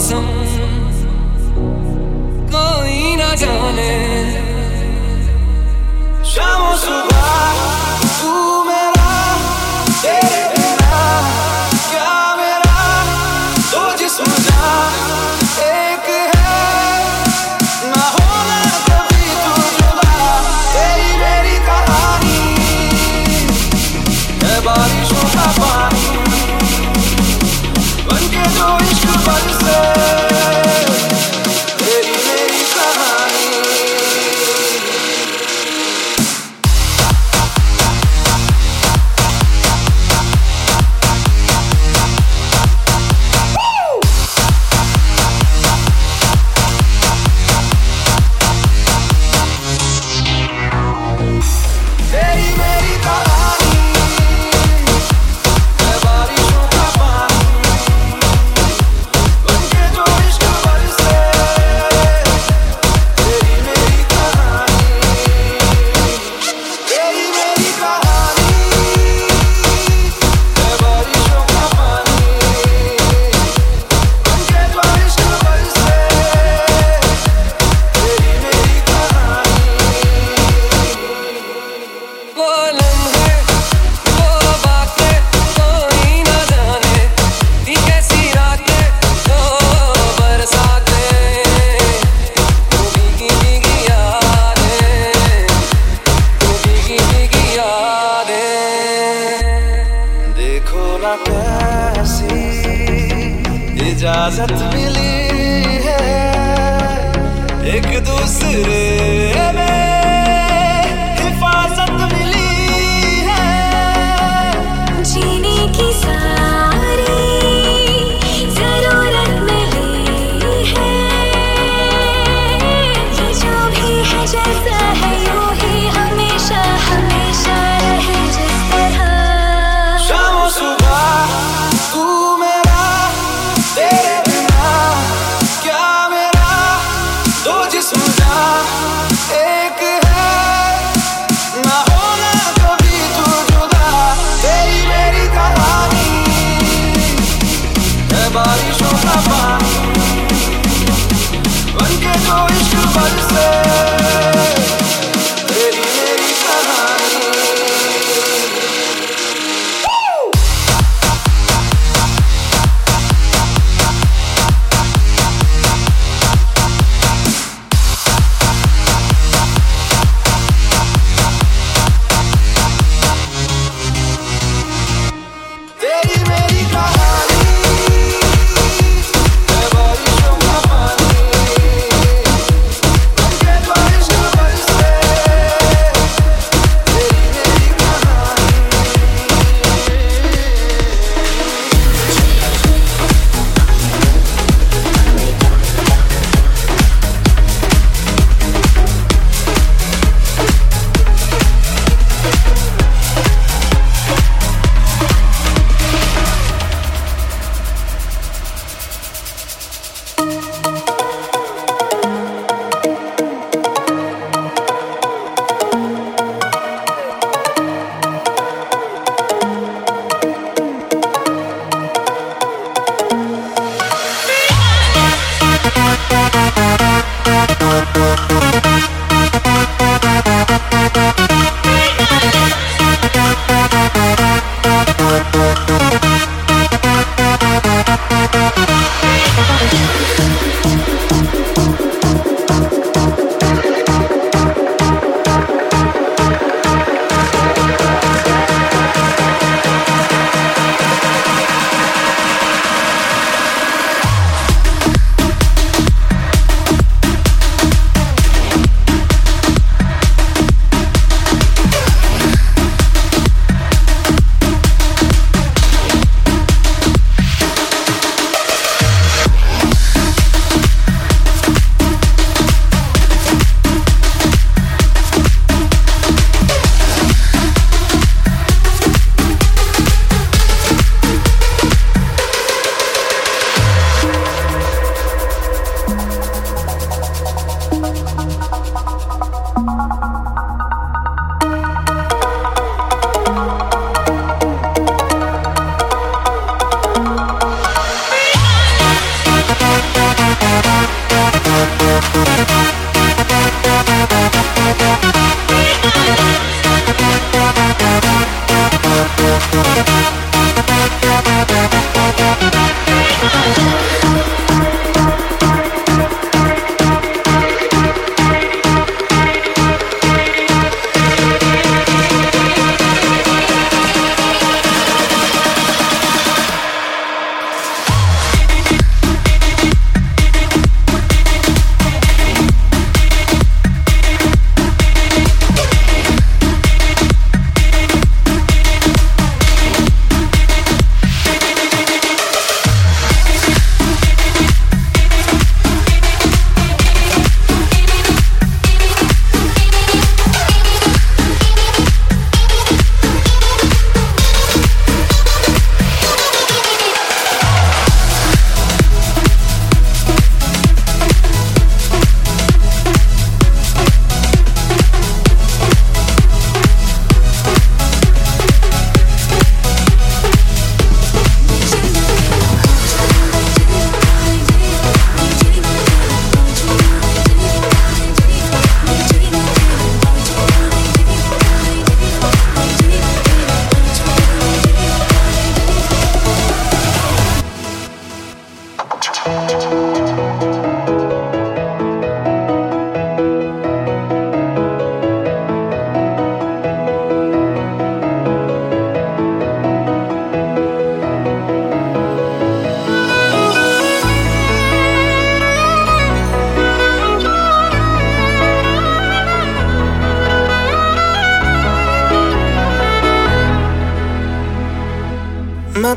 someone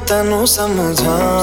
तेन समझा।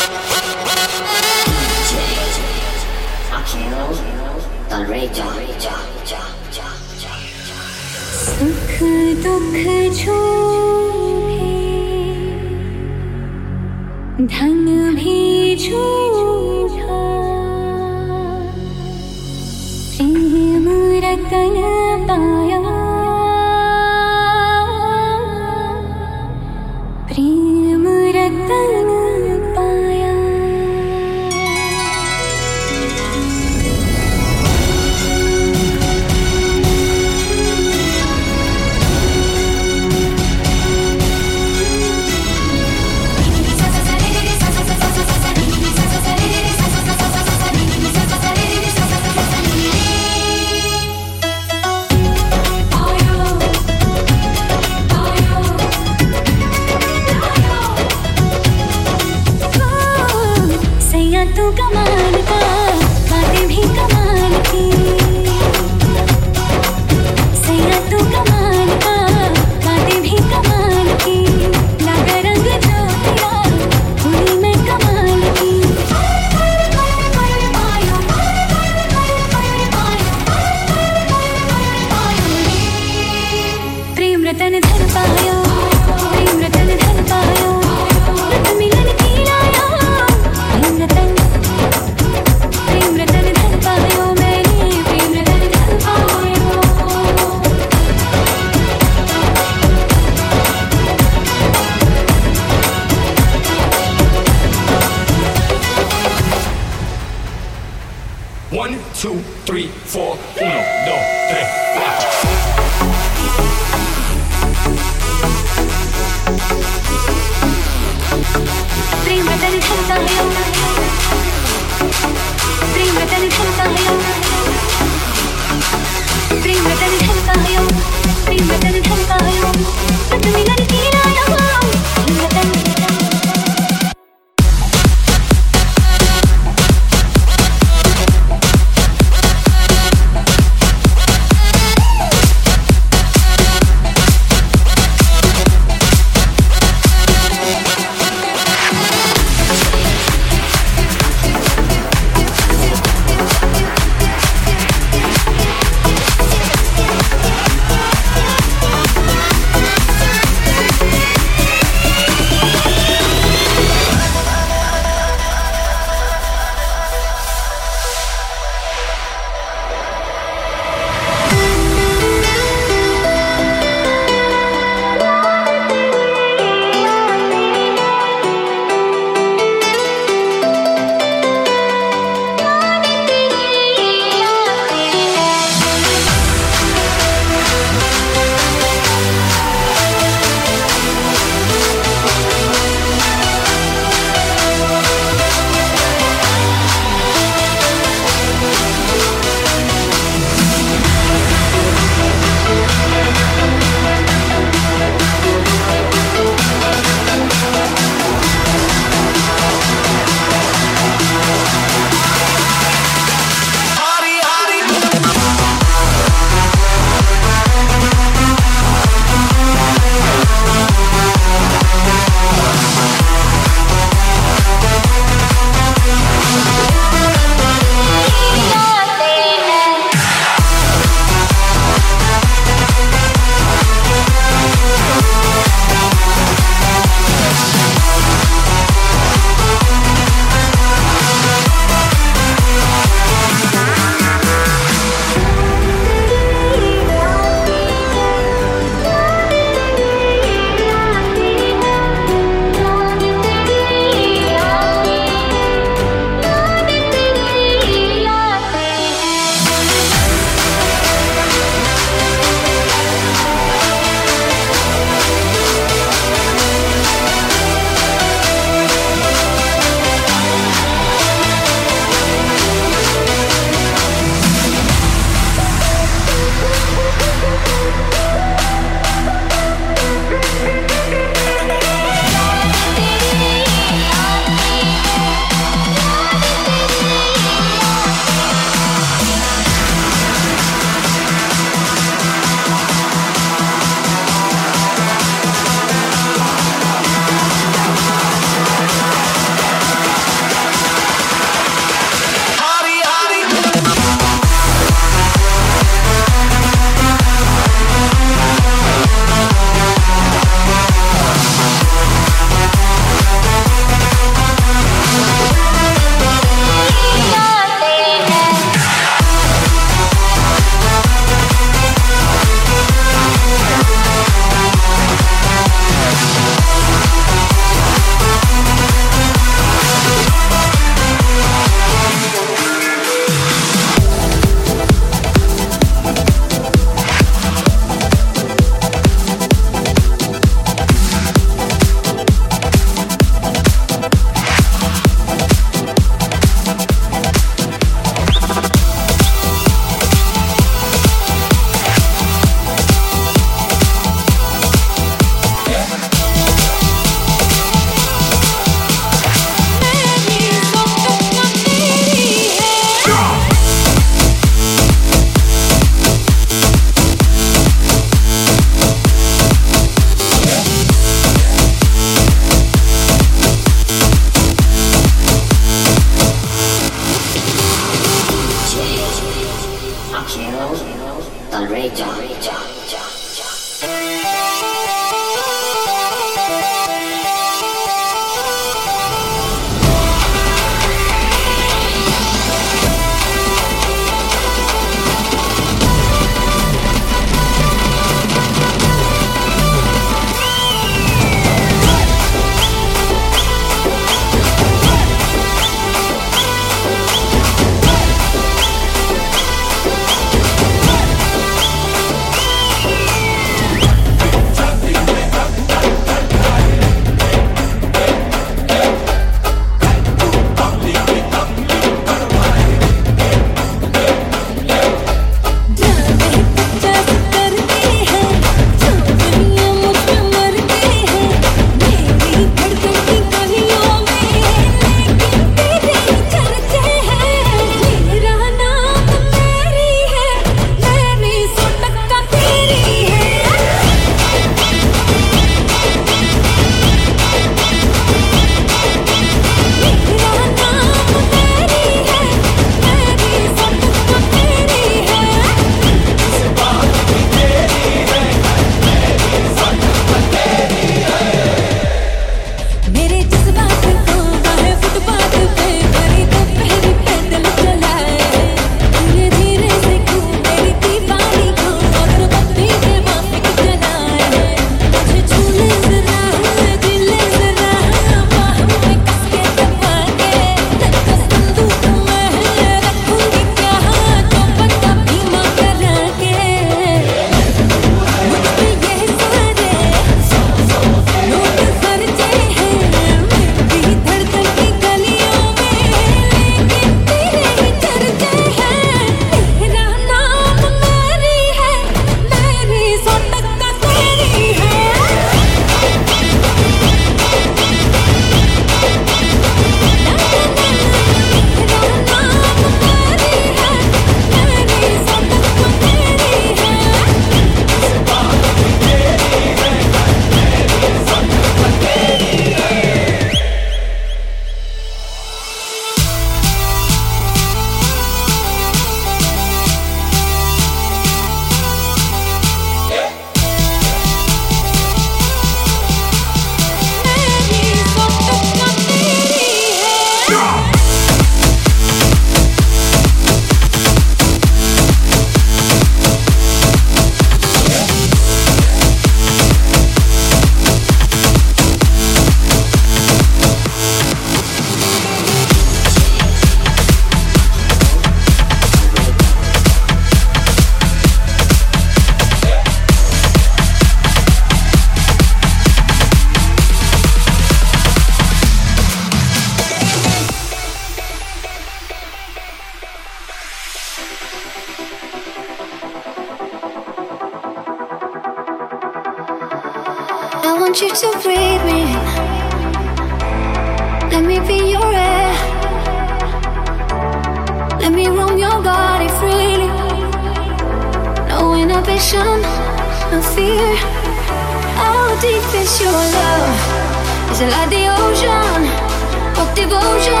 不住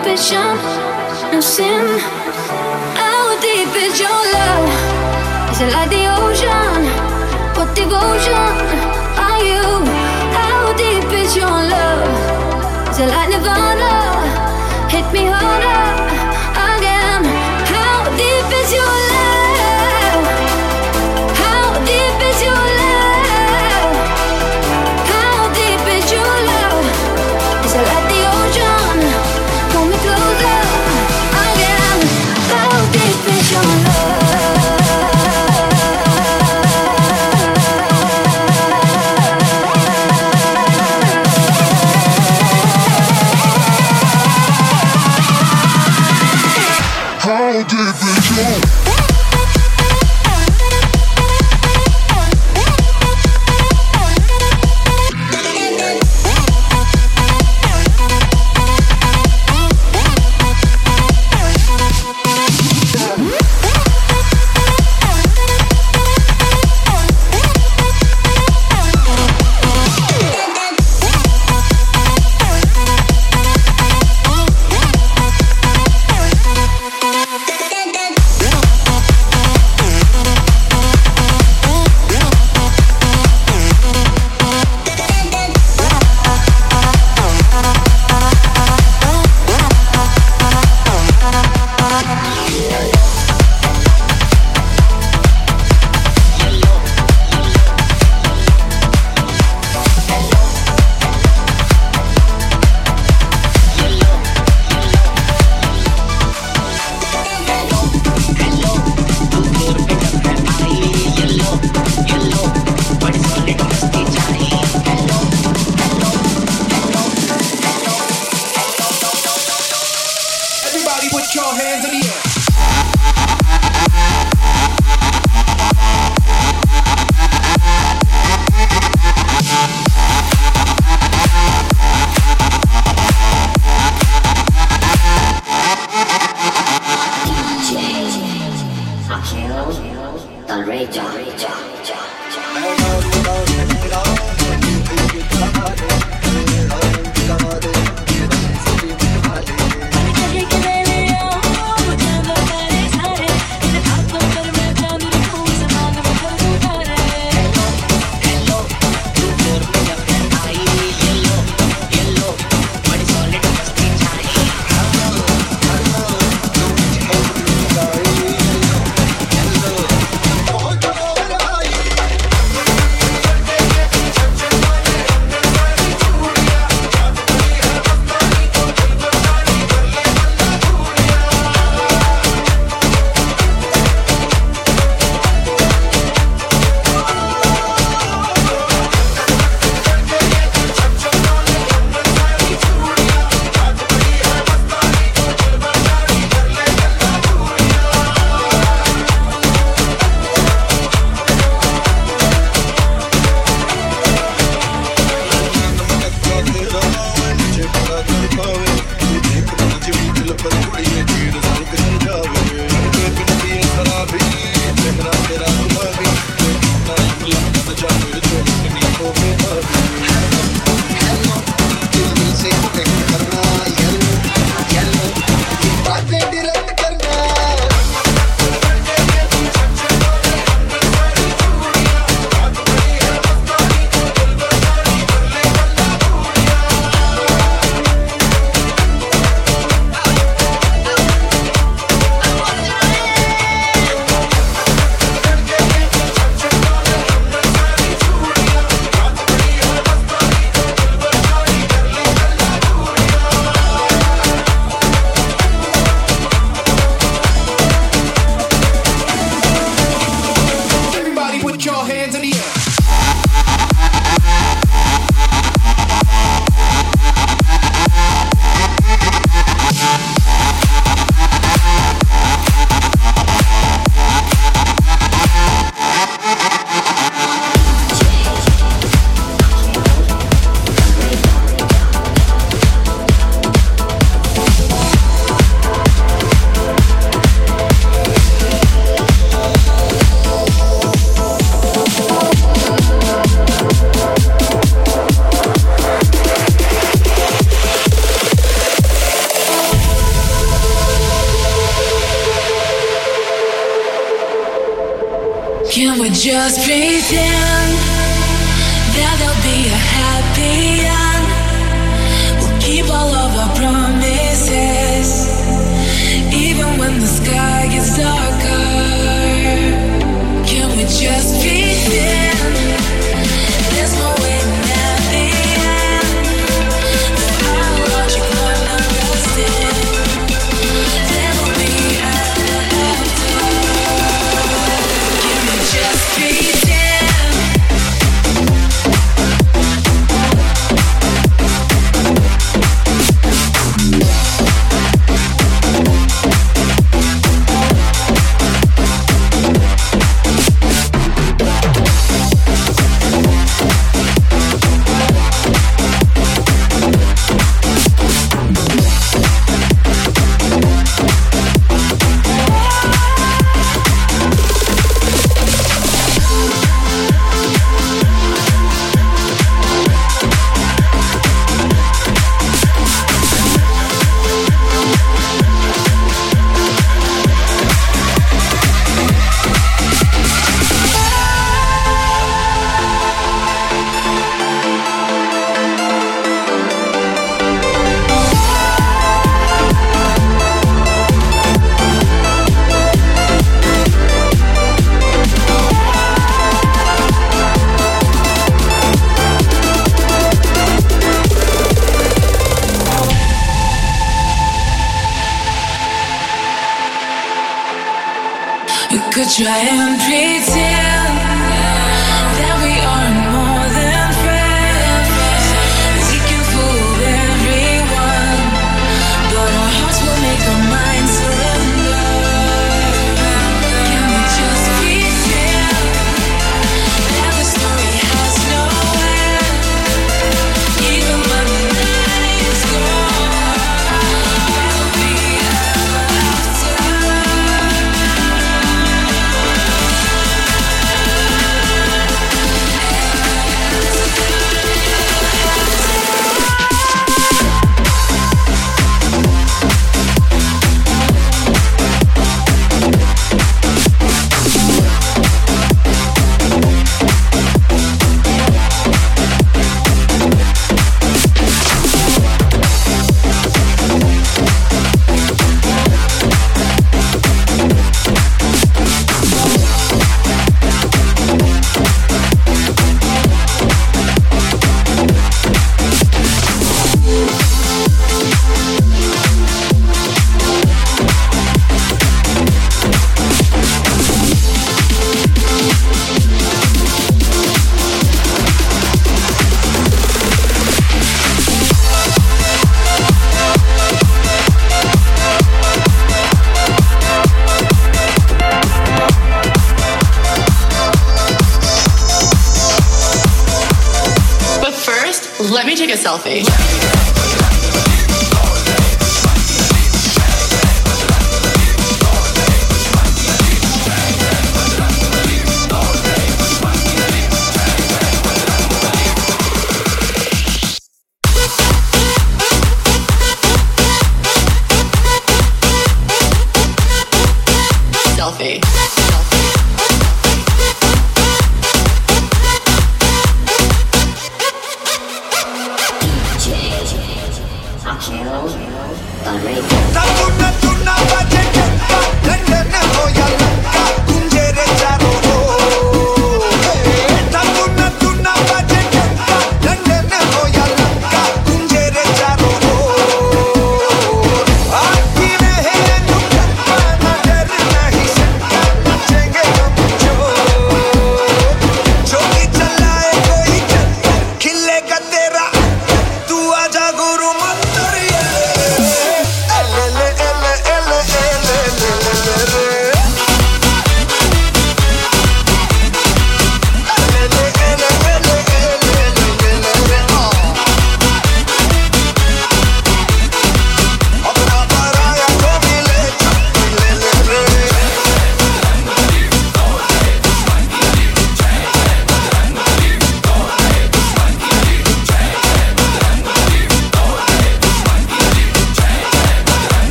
ambition, no sin. How deep is your love? Is it like the ocean? What devotion are you? How deep is your love? Is it like nirvana? Hit me harder.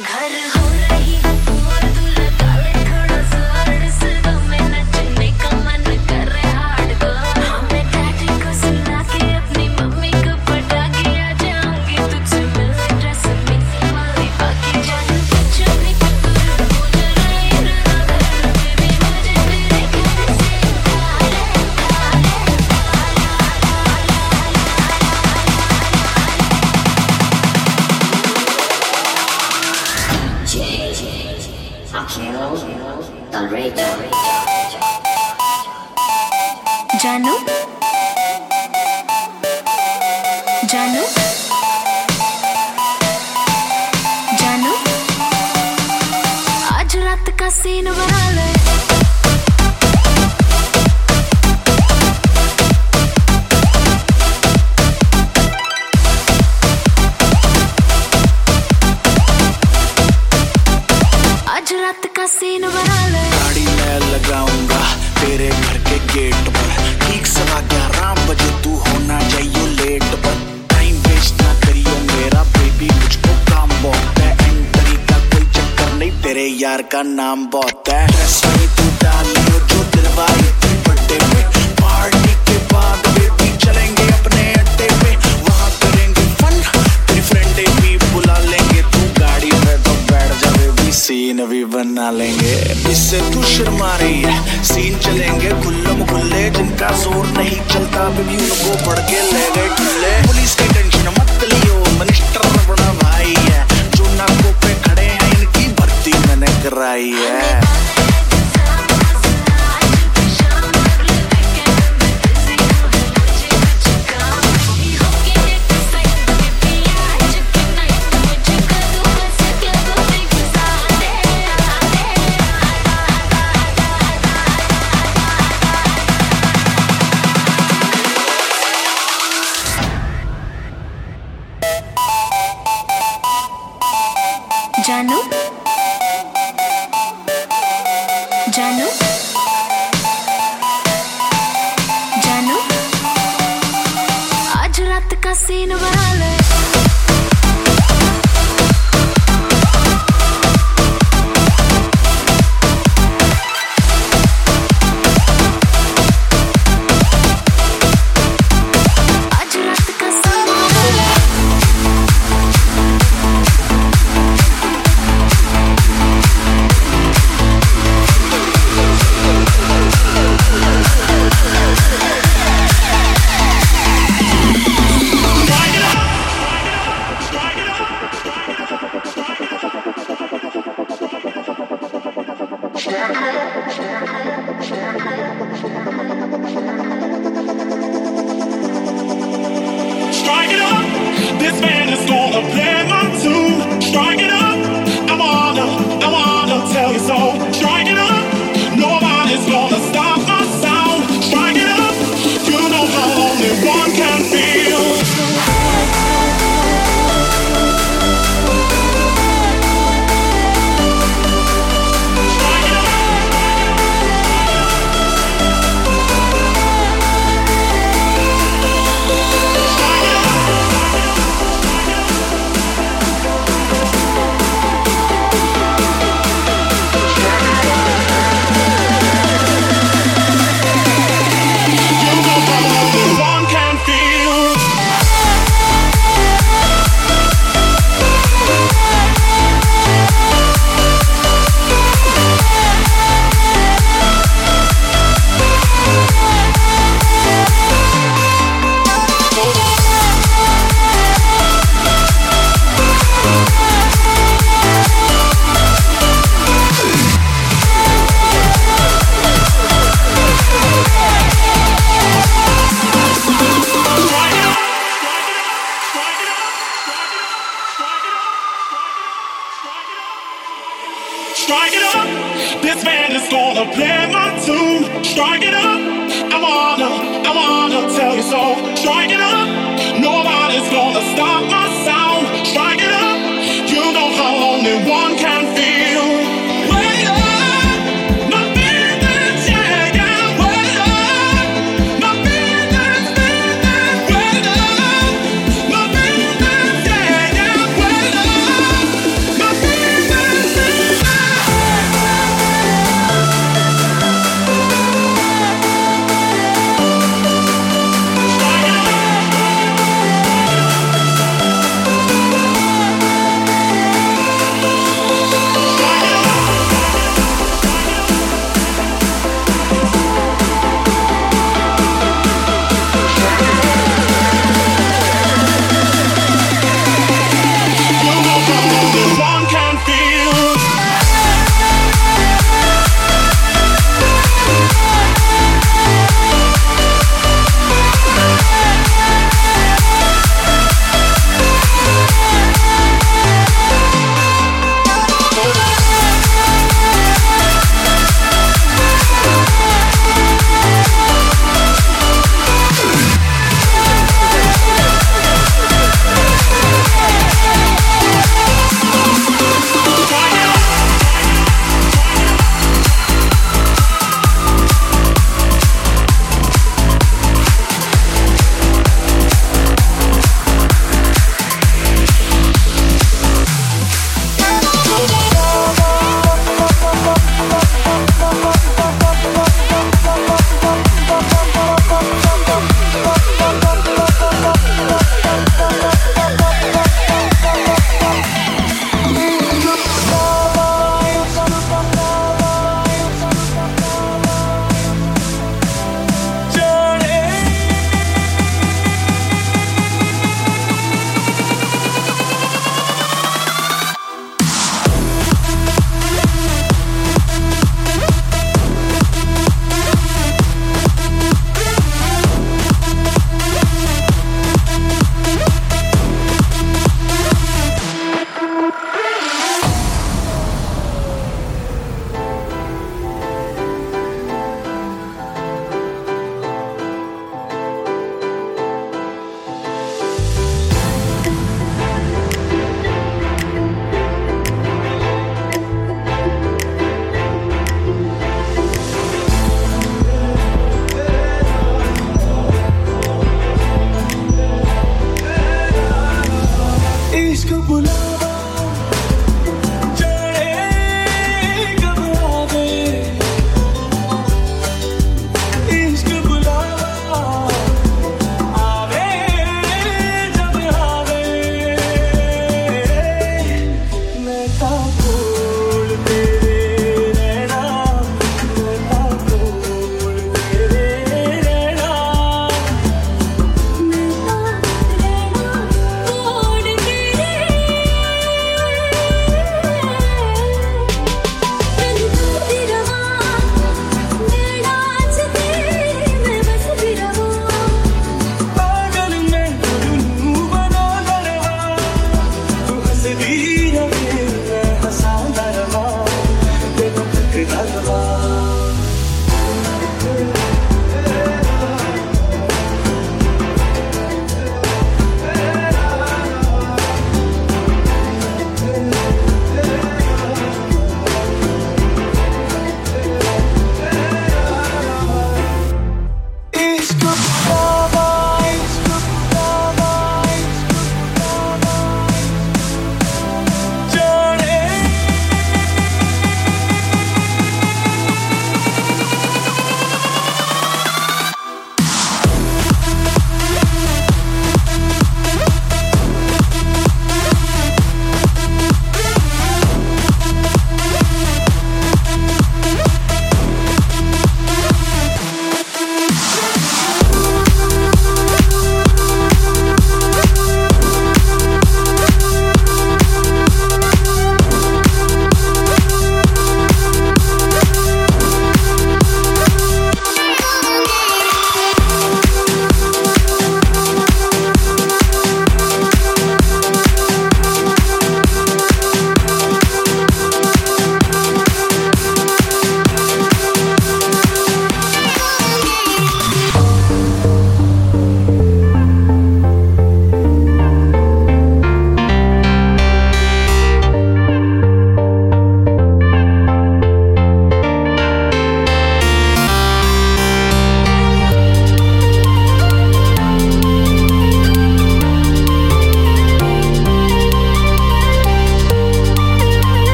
घर हो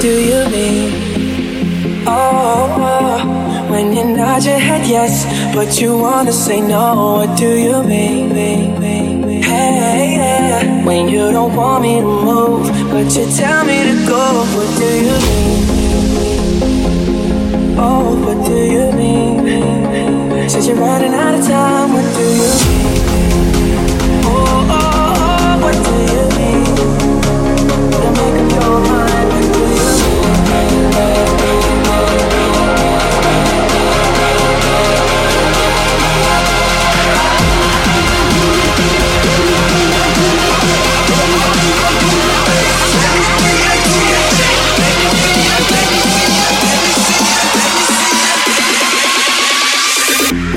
do you mean? Oh, oh, when you nod your head yes, but you wanna say no. What do you mean? Hey, yeah. When you don't want me to move, but you tell me to go. What do you mean? Oh, what do you mean? Since you're running out of time. What do you mean?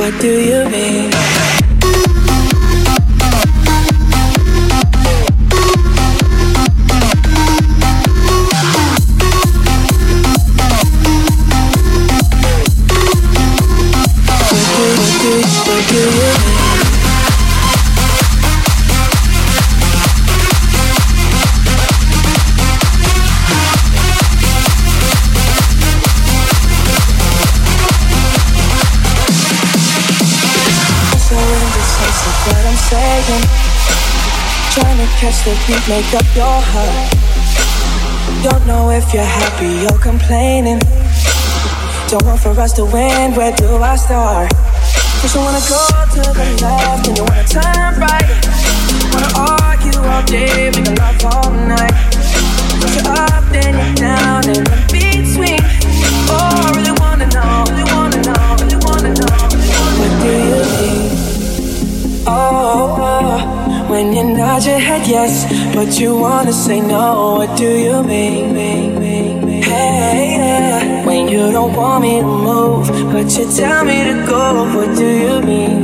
What do you mean? The beat, make up your heart. Don't know if you're happy or complaining. Don't want for us to win, where do I start? Cause you wanna go to the left and you wanna turn right. Wanna argue all day, make love all night. Put you up, then you're down, and nod your head yes, but you wanna say no. What do you mean? Hey, yeah. When you don't want me to move, but you tell me to go. What do you mean?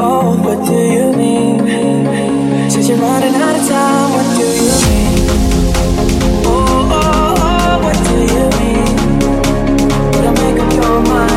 Oh, what do you mean? Since you're running out of time, what do you mean? Oh, oh, oh, what do you mean? Don't make up your mind.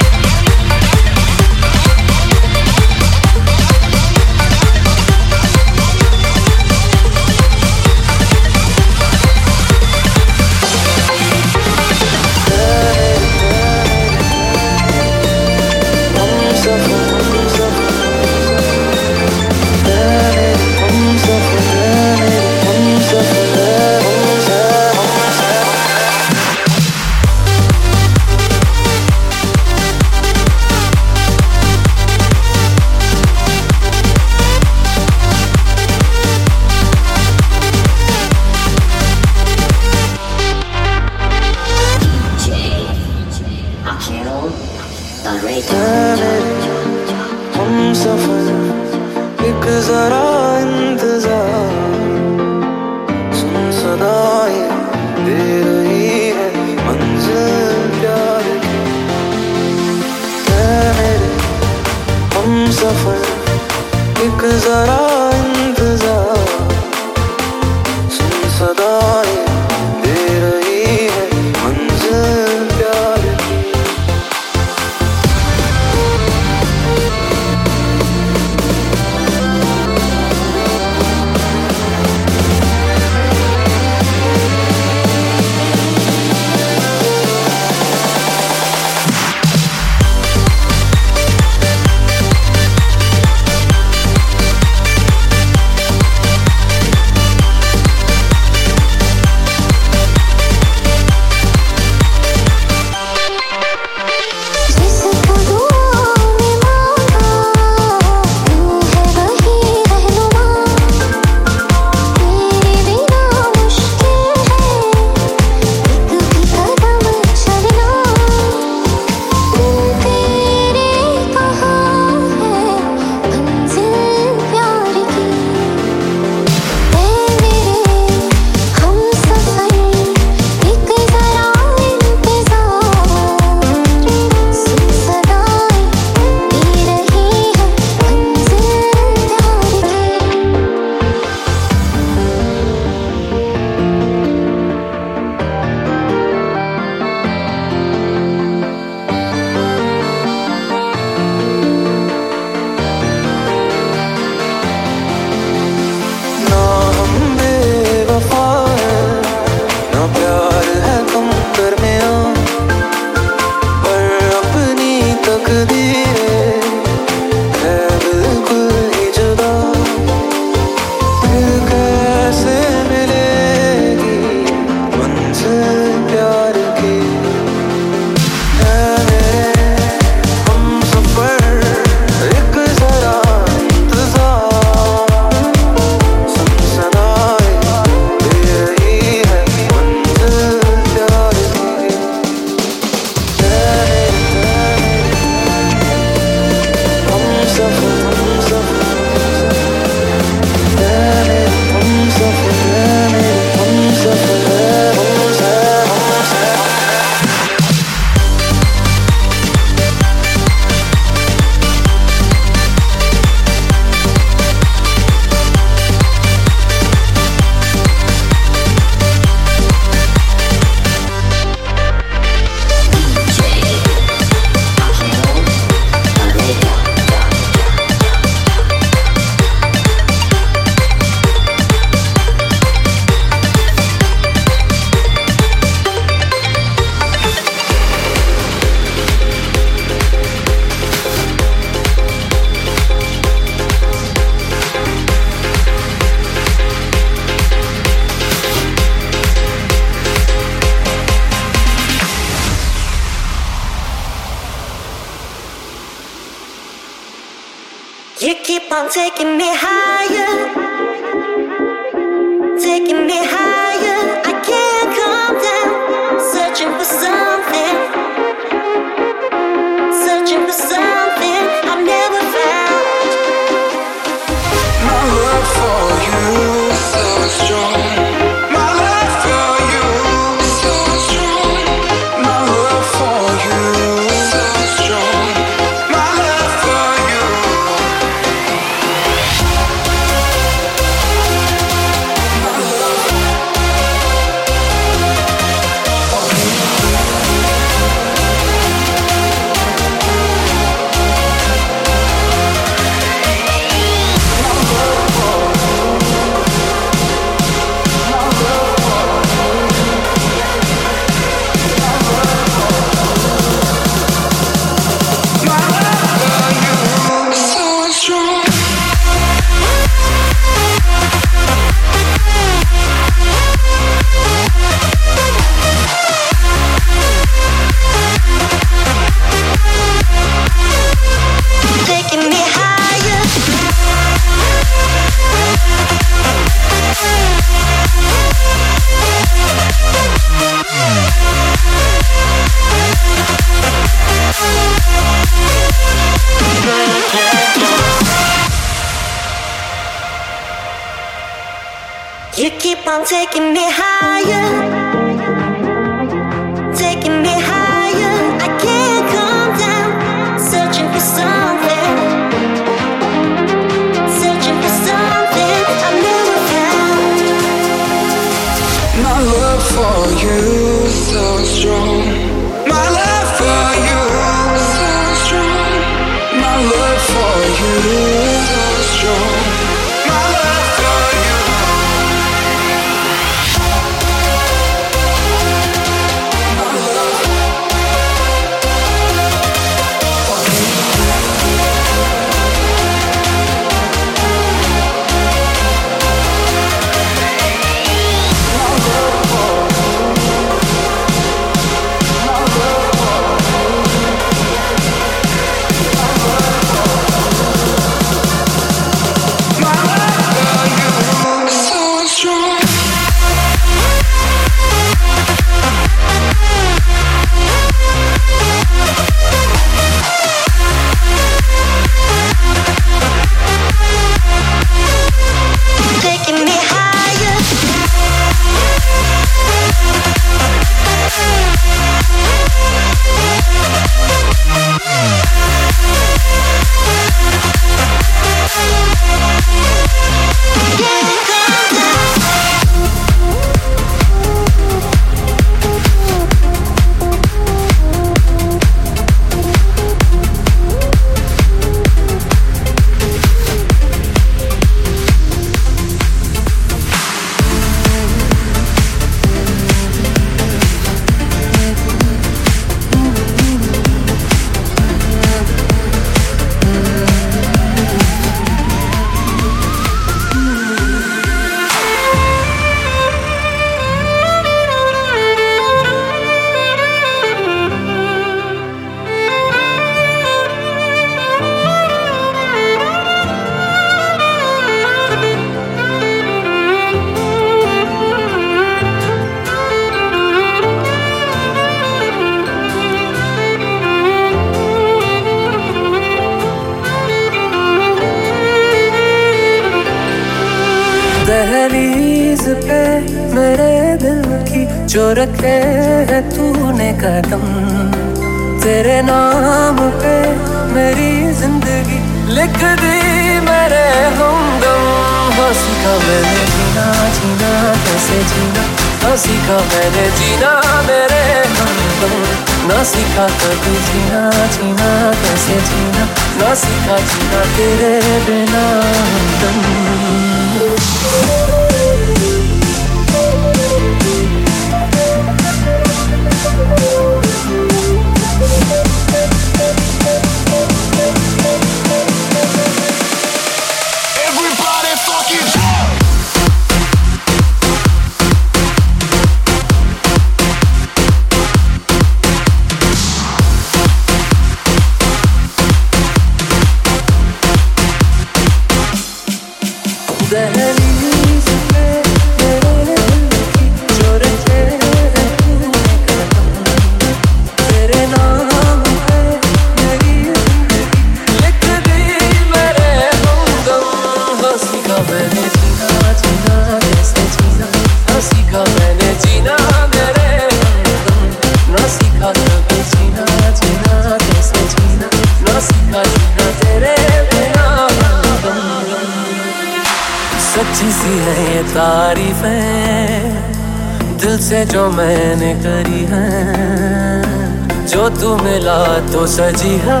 तो सजी है।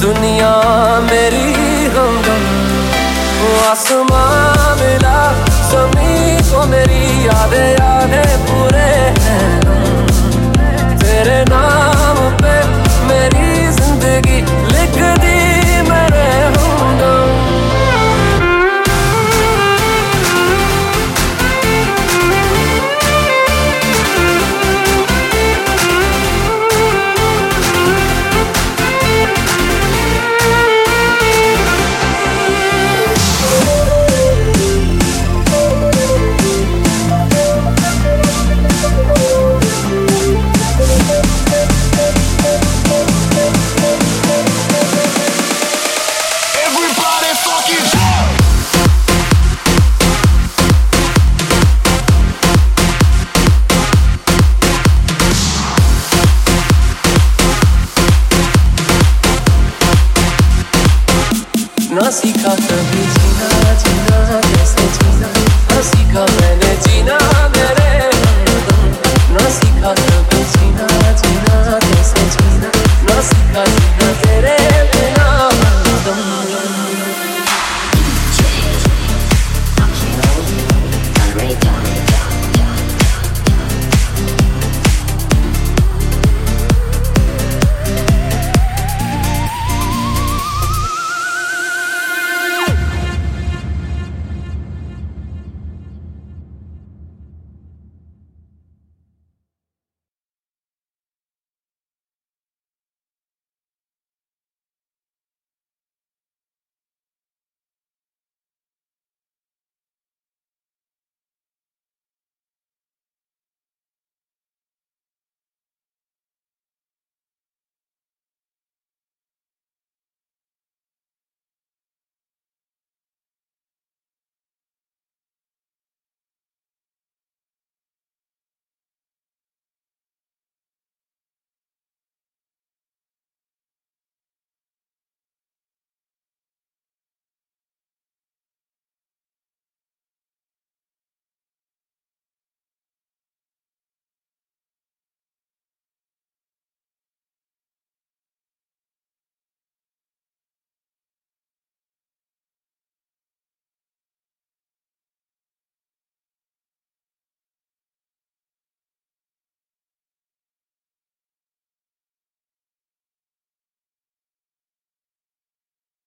दुनिया मेरी हम आसमां मिला समी को मेरी यादें यादें पूरे हैं। तेरे नाम